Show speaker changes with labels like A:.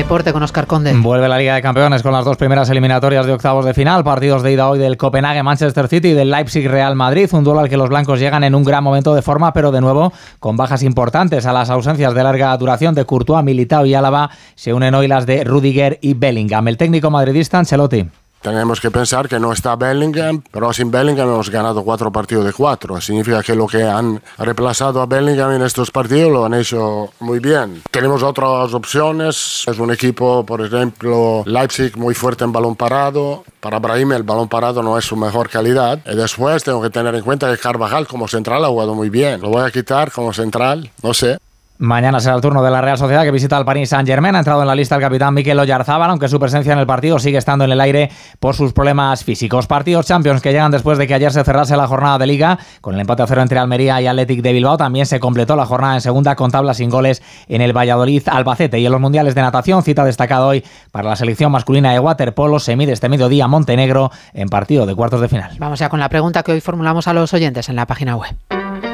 A: deporte con Oscar Conde.
B: Vuelve la Liga de Campeones con las dos primeras eliminatorias de octavos de final. Partidos de ida hoy del Copenhague Manchester City y del Leipzig Real Madrid. Un duelo al que los blancos llegan en un gran momento de forma, pero de nuevo con bajas importantes. A las ausencias de larga duración de Courtois, Militao y Álava se unen hoy las de Rudiger y Bellingham. El técnico madridista Ancelotti.
C: Tenemos que pensar que no está Bellingham, pero sin Bellingham hemos ganado cuatro partidos de cuatro. Significa que lo que han reemplazado a Bellingham en estos partidos lo han hecho muy bien. Tenemos otras opciones. Es un equipo, por ejemplo, Leipzig muy fuerte en balón parado. Para Brahim el balón parado no es su mejor calidad. Y después tengo que tener en cuenta que Carvajal como central ha jugado muy bien. Lo voy a quitar como central, no sé.
B: Mañana será el turno de la Real Sociedad que visita al Paris Saint-Germain. Ha entrado en la lista el capitán Mikel Oyarzábal, aunque su presencia en el partido sigue estando en el aire por sus problemas físicos. Partidos Champions que llegan después de que ayer se cerrase la jornada de Liga con el empate a cero entre Almería y Athletic de Bilbao. También se completó la jornada en segunda con tablas sin goles en el Valladolid Albacete. Y en los Mundiales de Natación, cita destacada hoy para la selección masculina de waterpolo, se mide este mediodía Montenegro en partido de cuartos de final.
A: Vamos ya con la pregunta que hoy formulamos a los oyentes en la página web.